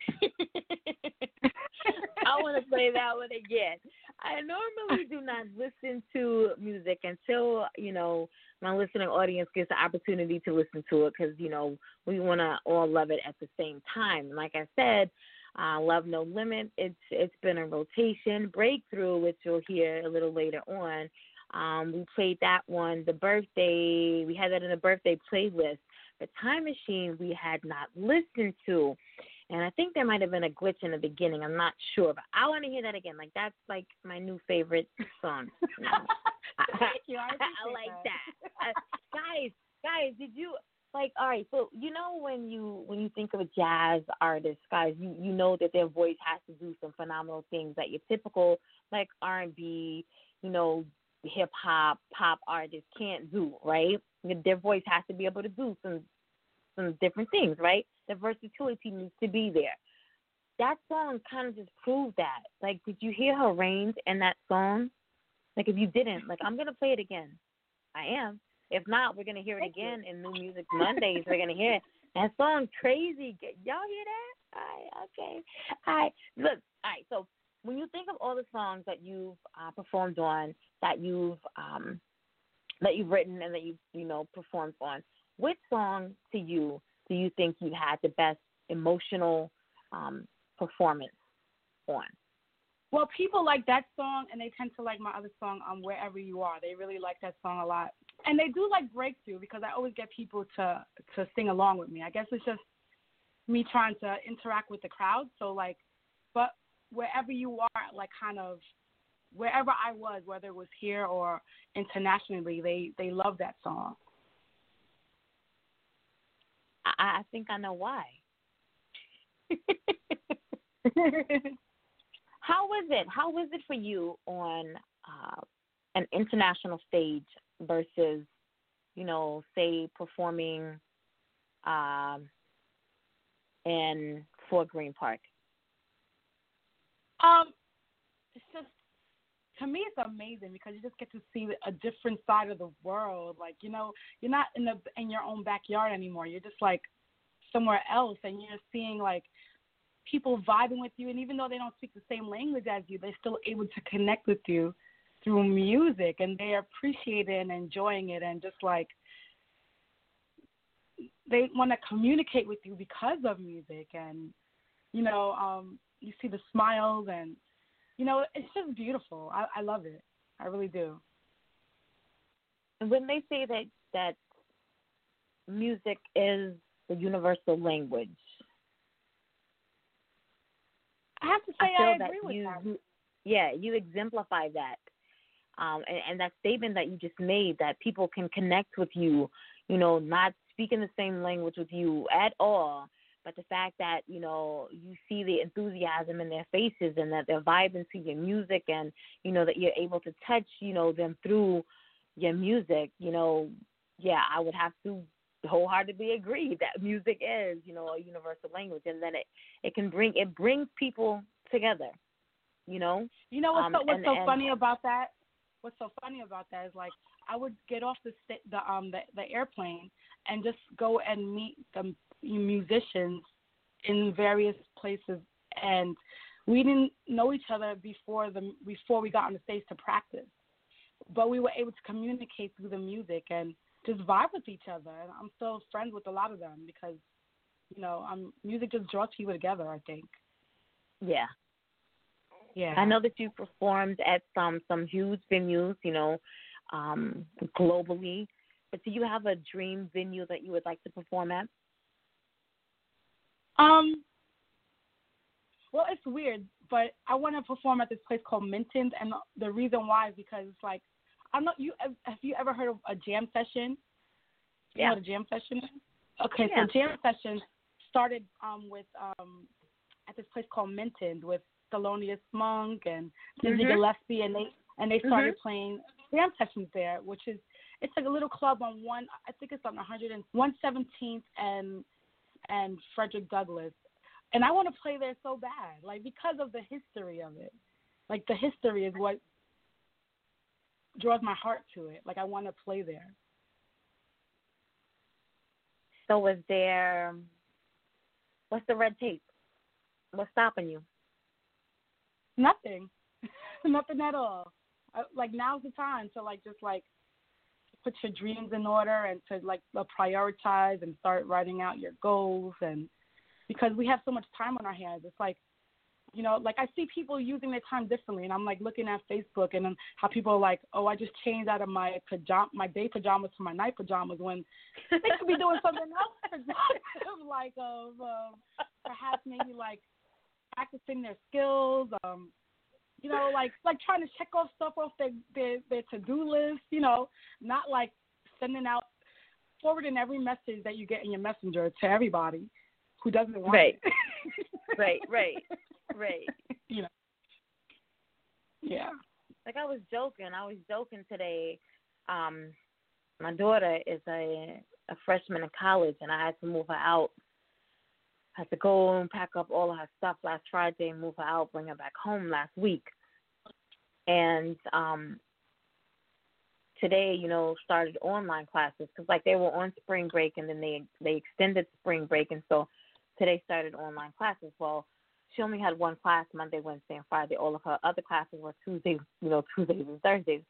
I want to play that one again. I normally do not listen to music until you know my listening audience gets the opportunity to listen to it because you know we want to all love it at the same time. Like I said, uh, "Love No Limit." It's it's been a rotation. "Breakthrough," which you'll hear a little later on. Um, we played that one. The birthday we had that in the birthday playlist. The Time Machine we had not listened to. And I think there might have been a glitch in the beginning. I'm not sure, but I want to hear that again. Like that's like my new favorite song. Thank you. I, I like that. Guys, guys, did you like? All right, so you know when you when you think of a jazz artist, guys, you you know that their voice has to do some phenomenal things that your typical like R and B, you know, hip hop, pop artists can't do, right? Their voice has to be able to do some some different things, right? The versatility needs to be there. That song kind of just proved that. Like, did you hear her range in that song? Like, if you didn't, like, I'm gonna play it again. I am. If not, we're gonna hear it again in New Music Mondays. We're gonna hear it. That song crazy. Y'all hear that? All right, okay. All right. Look, all right. So when you think of all the songs that you've uh, performed on, that you've um, that you've written and that you've you know performed on, which song to you do you think you had the best emotional um, performance on? Well, people like that song, and they tend to like my other song, um, "Wherever You Are." They really like that song a lot, and they do like "Breakthrough" because I always get people to to sing along with me. I guess it's just me trying to interact with the crowd. So like, but wherever you are, like kind of wherever I was, whether it was here or internationally, they they love that song. I, I think I know why. How was it? How was it for you on uh, an international stage versus, you know, say performing um, in Fort Greene Park? Um, to me, it's amazing because you just get to see a different side of the world. Like you know, you're not in the in your own backyard anymore. You're just like somewhere else, and you're seeing like people vibing with you. And even though they don't speak the same language as you, they're still able to connect with you through music, and they appreciate it and enjoying it, and just like they want to communicate with you because of music and you know um you see the smiles and you know it's just beautiful. I i love it. I really do. And when they say that that music is the universal language i have to say I i, agree with you, that. you yeah you exemplify that um and, and that statement that you just made that people can connect with you you know not speaking the same language with you at all but the fact that you know you see the enthusiasm in their faces and that they're vibing to your music and you know that you're able to touch you know them through your music, you know, yeah, I would have to wholeheartedly agree that music is, you know, a universal language, and then it it can bring it brings people together. You know. You know what's Um, so, what's and- so and- funny about that? What's so funny about that is like I would get off the sta- the um the, the airplane and just go and meet the musicians in various places, and we didn't know each other before the before we got on the stage to practice, but we were able to communicate through the music and just vibe with each other. And I'm still friends with a lot of them because you know um music just draws people together. I think. Yeah. Yeah. I know that you performed at some some huge venues, you know, um, globally. But do you have a dream venue that you would like to perform at? Um. Well, it's weird, but I want to perform at this place called Minton's, and the reason why is because it's like I'm not you. Have you ever heard of a jam session? You Yeah. know what a jam session is? Okay, Yeah. so jam session started um with um at this place called Minton's with Thelonious Monk and Dizzy Mhm. Gillespie, and they and they started Mhm. playing jam sessions there, which is it's like a little club on one. I think it's on 100 and 117th and and Frederick Douglass, and I want to play there so bad, like because of the history of it. Like the history is what draws my heart to it. Like I want to play there. So was there what's the red tape? What's stopping you? Nothing, nothing at all. I, like now's the time to like just like put your dreams in order and to like uh, prioritize and start writing out your goals and because we have so much time on our hands. It's like you know, like I see people using their time differently, and I'm like looking at Facebook and how people are like, "Oh, I just changed out of my pajama, my day pajamas to my night pajamas," when they could be doing something else like of um, perhaps maybe like practicing their skills, um, you know, like like trying to check off stuff off their their, their to do list, you know, not like sending out forwarding every message that you get in your messenger to everybody who doesn't want Right. it. Right, right, right. you know. Yeah. Like I was joking. I was joking today. Um, my daughter is a a freshman in college, and I had to move her out. Had to go and pack up all of her stuff last Friday and move her out, bring her back home last week. And um, today, you know, started online classes because like they were on spring break, and then they they extended spring break, and so today started online classes. Well, she only had one class Monday, Wednesday, and Friday. All of her other classes were Tuesdays, you know, Tuesdays and Thursdays.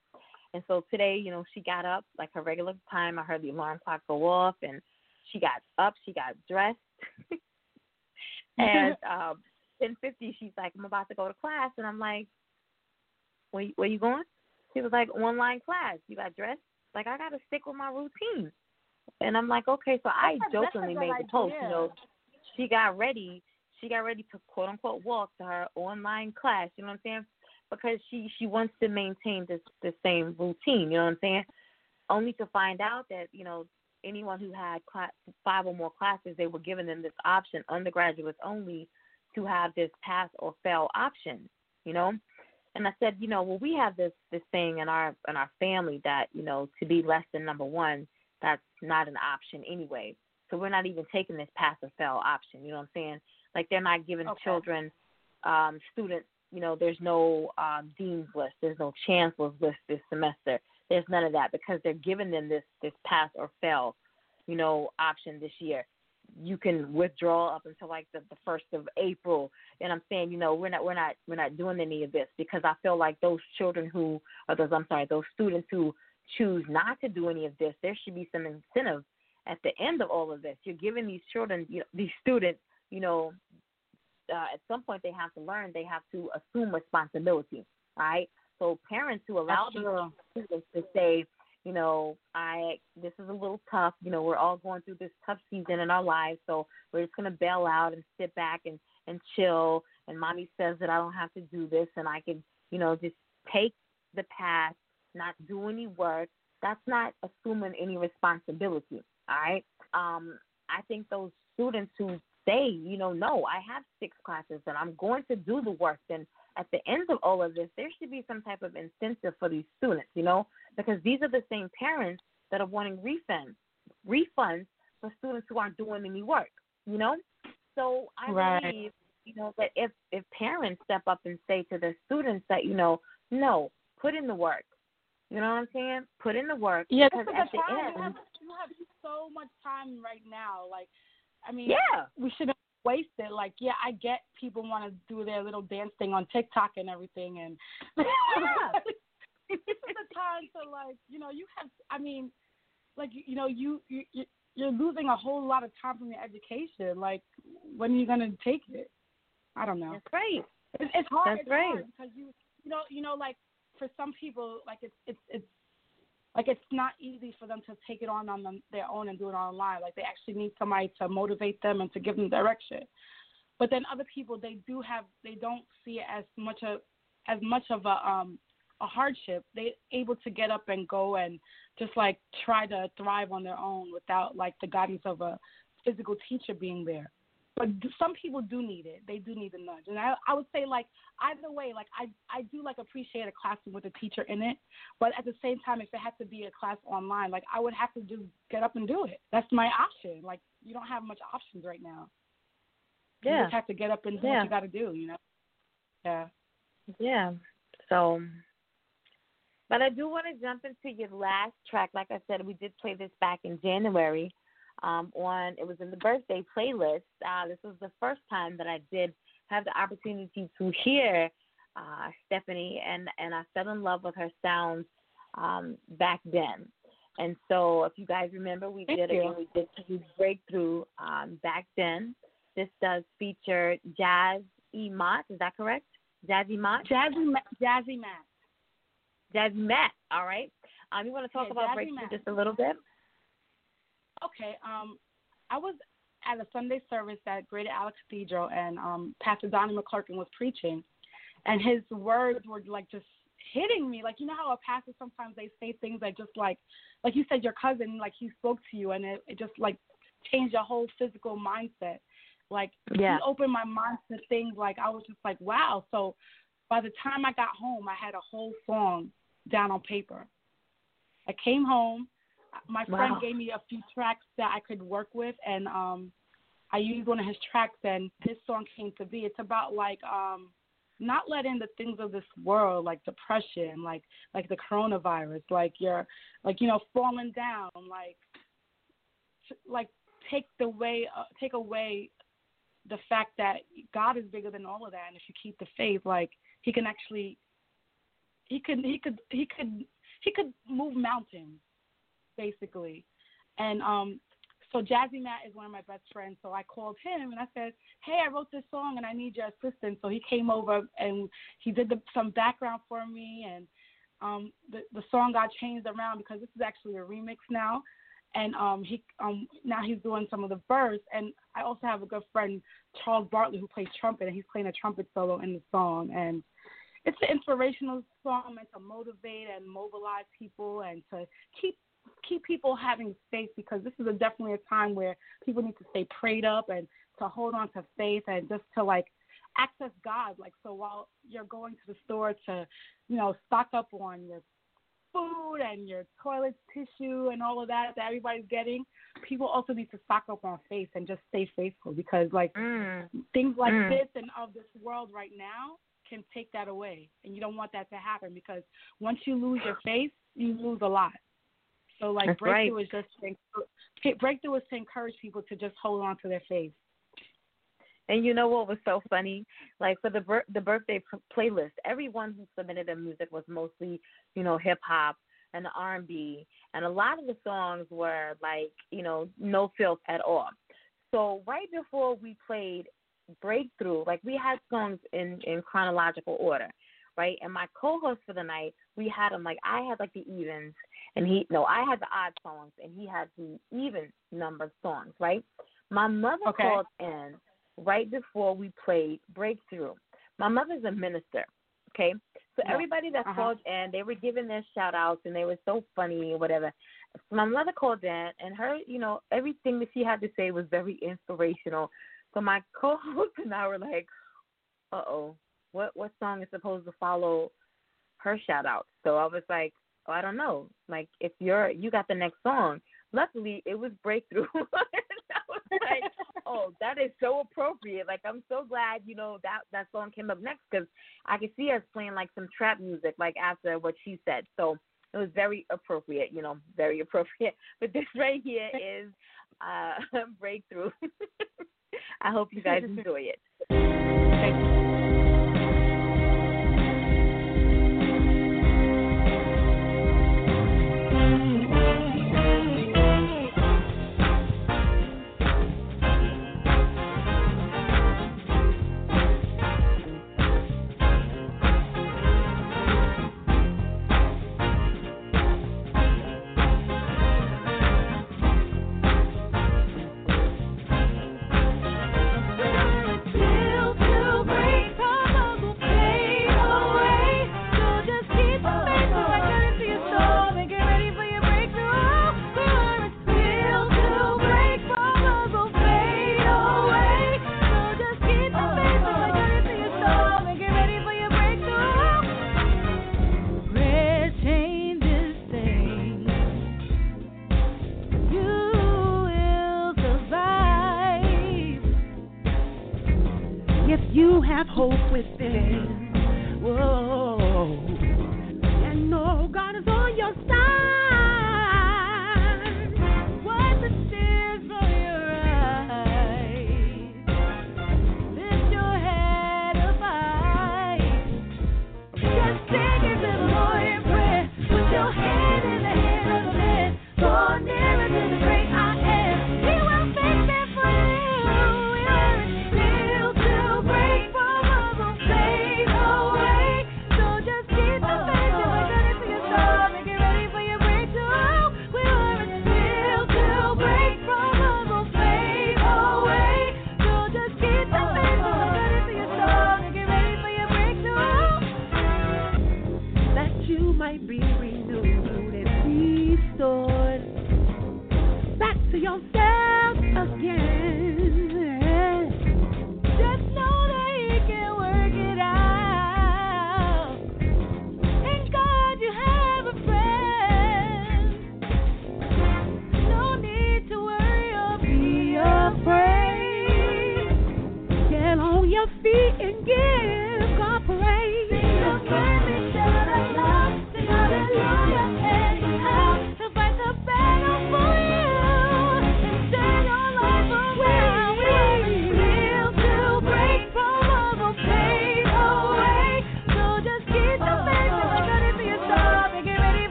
And so today, you know, she got up like her regular time. I heard the alarm clock go off, and she got up. She got dressed, and um, ten fifty, she's like, "I'm about to go to class," and I'm like, "Where where you going?" She was like, "Online class." You got dressed? Like I got to stick with my routine. And I'm like, okay, so I That's a- that's a jokingly made the post, you know, she got ready she got ready to quote unquote walk to her online class, you know what I'm saying? Because she she wants to maintain this the same routine, you know what I'm saying? Only to find out that, you know, anyone who had class, five or more classes, they were giving them this option, undergraduates only, to have this pass or fail option, you know? And I said, you know, well we have this this thing in our in our family that, you know, to be less than number one, that's not an option anyway. So we're not even taking this pass or fail option, you know what I'm saying? Like they're not giving Okay. children, um, students, you know, there's no um, dean's list, there's no chancellor's list this semester. There's none of that because they're giving them this this pass or fail, you know, option this year. You can withdraw up until like the, the first of April, and I'm saying, you know, we're not we're not we're not doing any of this because I feel like those children who, or those I'm sorry, those students who choose not to do any of this, there should be some incentive at the end of all of this. You're giving these children, you know, these students you know, uh, at some point they have to learn they have to assume responsibility, right? So parents who allow these students to say, you know, I this is a little tough. You know, we're all going through this tough season in our lives, so we're just gonna bail out and sit back and and chill. And mommy says that I don't have to do this, and I can, you know, just take the pass, not do any work. That's not assuming any responsibility. All right. Um, I think those students who say, you know, no, I have six classes and I'm going to do the work, then at the end of all of this, there should be some type of incentive for these students, you know, because these are the same parents that are wanting refunds, refunds for students who aren't doing any work, you know. So I Right. believe, you know, that if if parents step up and say to their students that, you know, no, put in the work. You know what I'm saying? Put in the work. Yeah, because at the the end, You have, you have so much time right now. Like, I mean, yeah, we shouldn't waste it. Like, yeah, I get people want to do their little dance thing on TikTok and everything, and yeah. this is the time to like, you know, you have. I mean, like, you know, you you you- you're losing a whole lot of time from your education. Like, when are you gonna take it? I don't know. that's right. It's, it's hard. That's it's right. hard because you, you know, you know, like for some people, like it's it's it's like it's not easy for them to take it on on them, their own and do it online. Like they actually need somebody to motivate them and to give them direction. But then other people, they do have, they don't see it as much a as much of a um a hardship. They able to get up and go and just like try to thrive on their own without like the guidance of a physical teacher being there but some people do need it. They do need the nudge, and I I would say like either way, like I I do like appreciate a classroom with a teacher in it, but at the same time, if it had to be a class online, like I would have to just get up and do it. That's my option. Like you don't have much options right now. Yeah. You just have to get up and do Yeah. what you got to do. You know. Yeah. Yeah. So, but I do want to jump into your last track. Like I said, we did play this back in January. Um, on it was in the birthday playlist. Uh, this was the first time that I did have the opportunity to hear uh, Stephanie, and and I fell in love with her sounds um, back then. And so, if you guys remember, we Thank did you. again. We did breakthrough um, back then. This does feature Jazz E. Mott. Is that correct? Jazzy Mott? Jazzy Ma- Jazzy Matt. Jazzy Matt. All right. Um, you want to talk Yeah, about Jazzy breakthrough Matt. just a little bit? Okay. Um, I was at a Sunday service at Greater Allen Cathedral, and um, Pastor Donnie McClurkin was preaching, and his words were like just hitting me. Like you know how a pastor sometimes they say things that just like, like you said, your cousin, like he spoke to you, and it, it just like changed your whole physical mindset. Like Yeah. he opened my mind to things like I was just like, wow. So by the time I got home, I had a whole song down on paper. I came home. My friend gave me a few tracks that I could work with, and um, I used one of his tracks, and this song came to be. It's about like um, not letting the things of this world, like depression, like like the coronavirus, like you're like you know falling down, like like take the way uh, take away the fact that God is bigger than all of that, and if you keep the faith, like He can actually, He could He could He could He could move mountains, basically, and um. So Jazzy Matt is one of my best friends. So I called him and I said, "Hey, I wrote this song and I need your assistance." So he came over and he did the, some background for me, and um, the the song got changed around because this is actually a remix now and um he um now he's doing some of the verse and I also have a good friend Charles Bartley who plays trumpet and he's playing a trumpet solo in the song and it's an inspirational song meant to motivate and mobilize people and to keep keep people having faith because this is a, definitely a time where people need to stay prayed up and to hold on to faith and just to like access God like so while you're going to the store to you know stock up on your food and your toilet tissue and all of that that everybody's getting, people also need to stock up on faith and just stay faithful because like Mm. things like Mm. this and of this world right now can take that away and you don't want that to happen because once you lose your faith, you lose a lot. So like That's breakthrough right. is just to, breakthrough is to encourage people to just hold on to their faith. And you know what was so funny? Like for the bir- the birthday p- playlist, everyone who submitted their music was mostly, you know, hip hop and R and B, and a lot of the songs were like, you know, no filth at all. So right before we played Breakthrough, like we had songs in in chronological order, right? And my co-host for the night, we had him like I had like the evens, and he no, I had the odd songs, and he had the even numbered songs, right? My mother Okay. called in right before we played Breakthrough. My mother's a minister, okay? So Yeah. everybody that Uh-huh. called in, they were giving their shout outs and they were so funny or whatever. So my mother called in and her, you know, everything that she had to say was very inspirational. So my co host and I were like, uh oh, what what song is supposed to follow her shout out. So I was like, oh, I don't know. Like if you're you got the next song. Luckily, it was breakthrough. I was like, oh, that is so appropriate. Like I'm so glad you know that that song came up next because I could see us playing like some trap music like after what she said. So it was very appropriate, you know, very appropriate. But this right here is uh breakthrough. I hope you guys enjoy it.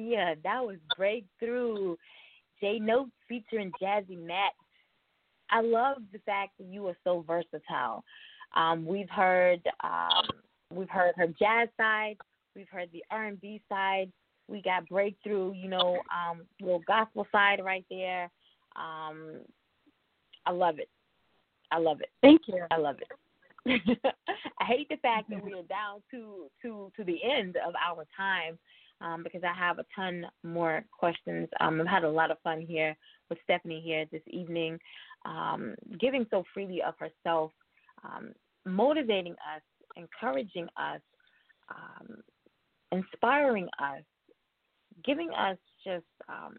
Nakia. That was Breakthrough. J Note featuring Jazzy Matt. I love the fact that you are so versatile. Um, we've heard um, we've heard her jazz side, we've heard the R and B side. We got breakthrough, you know, um, little gospel side right there. Um, I love it. I love it. Thank you. I love it. I hate the fact that we are down to to to the end of our time um, because I have a ton more questions. Um, I've had a lot of fun here with Stephanie here this evening, um, giving so freely of herself, um, motivating us, encouraging us, um, inspiring us, giving us just um,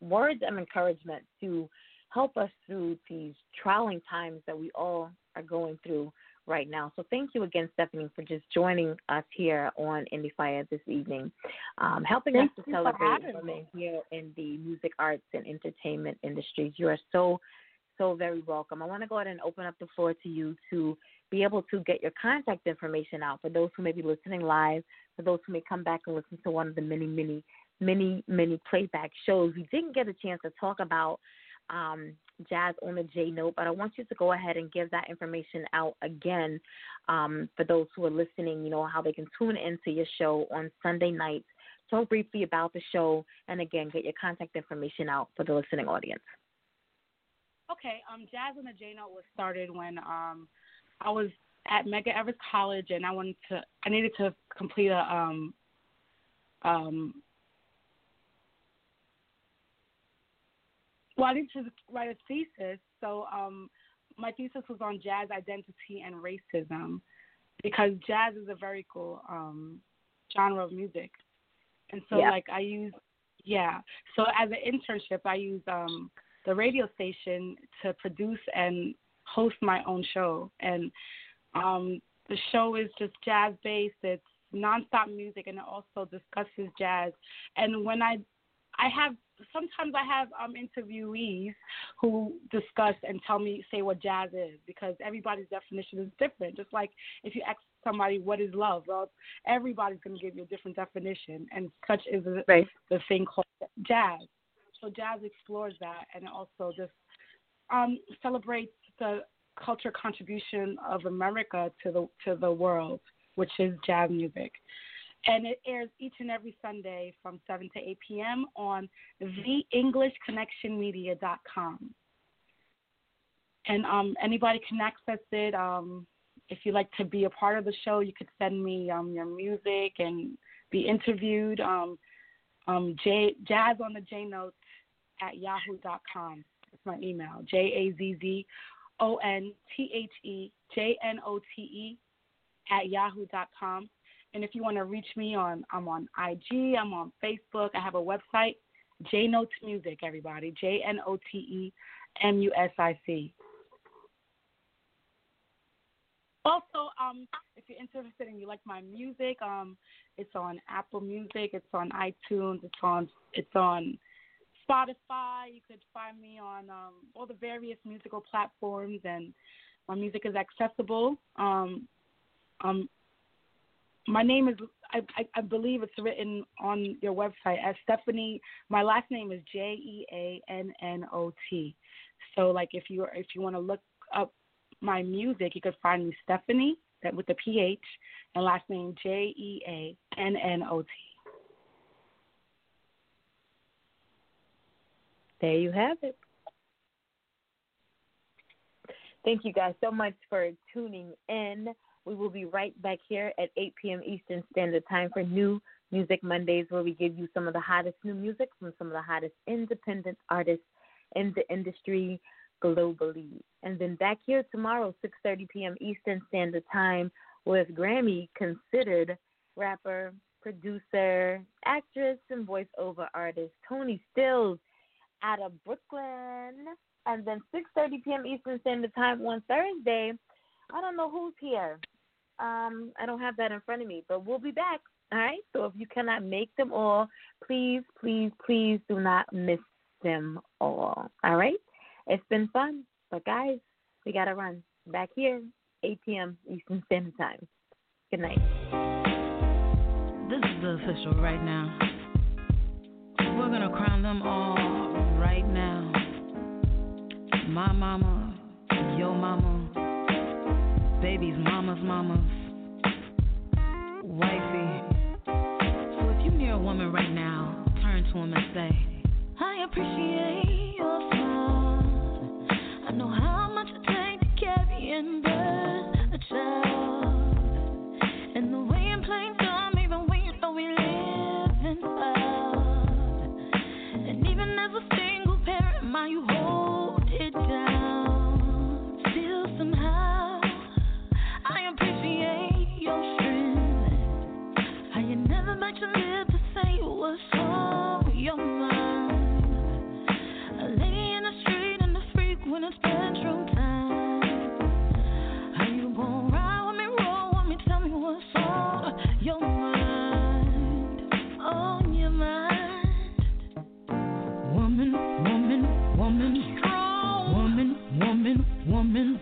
words of encouragement to help us through these trying times that we all are going through right now. So thank you again, Stephanie, for just joining us here on Indie Fire this evening, um, helping thank us to celebrate women here in the music arts and entertainment industries. You are so, so very welcome. I want to go ahead and open up the floor to you to be able to get your contact information out for those who may be listening live, for those who may come back and listen to one of the many, many, many, many playback shows. We didn't get a chance to talk about um, Jazz on the J Note, but I want you to go ahead and give that information out again um, for those who are listening. You know how they can tune into your show on Sunday nights. Talk briefly about the show, and again, get your contact information out for the listening audience. Okay, um, Jazz on the J Note was started when um, I was at Medgar Evers College, and I wanted to, I needed to complete a um, um, Well, I need to write a thesis. So um, my thesis was on jazz identity and racism because jazz is a very cool um, genre of music. And so, yeah. like, I use, yeah. So as an internship, I use um, the radio station to produce and host my own show. And um, the show is just jazz based. It's nonstop music, and it also discusses jazz. And when I I have sometimes I have um, interviewees who discuss and tell me say what jazz is because everybody's definition is different. Just like if you ask somebody what is love, well, everybody's going to give you a different definition, and such is the, right. the thing called jazz. So jazz explores that, and it also just um, celebrates the culture contribution of America to the to the world, which is jazz music and it airs each and every Sunday from 7 to 8 p.m. on theenglishconnectionmedia.com. And um, anybody can access it. Um, if you'd like to be a part of the show, you could send me um, your music and be interviewed. Um, um, J, jazz on the J notes at yahoo.com. That's my email. J A Z Z O N T H E J N O T E at yahoo.com. And if you want to reach me on, I'm on IG, I'm on Facebook, I have a website, J Notes Music, everybody, J N O T E M U S I C. Also, um, if you're interested and you like my music, um, it's on Apple Music, it's on iTunes, it's on it's on Spotify. You could find me on um, all the various musical platforms, and my music is accessible. Um, um, my name is I, I, I believe it's written on your website as Stephanie. My last name is J E A N N O T. So like if you if you want to look up my music, you could find me Stephanie that with the P H and last name J E A N N O T. There you have it. Thank you guys so much for tuning in. We will be right back here at 8 p.m. Eastern Standard Time for New Music Mondays, where we give you some of the hottest new music from some of the hottest independent artists in the industry globally. And then back here tomorrow, 6:30 p.m. Eastern Standard Time, with Grammy considered rapper, producer, actress, and voiceover artist Tony Stills out of Brooklyn. And then 6:30 p.m. Eastern Standard Time on Thursday. I don't know who's here. Um, I don't have that in front of me, but we'll be back. All right. So if you cannot make them all, please, please, please do not miss them all. All right. It's been fun, but guys, we gotta run back here. 8 p.m. Eastern Standard Time. Good night. This is the official right now. We're gonna crown them all right now. My mama, your mama, baby's mama's mama's wifey. So if you near a woman right now, turn to him and say, I appreciate your smile. I know how much it takes to carry and birth a child. And the way in plain dumb, even when you know we live in cloud. And even as a single parent, mind you woman,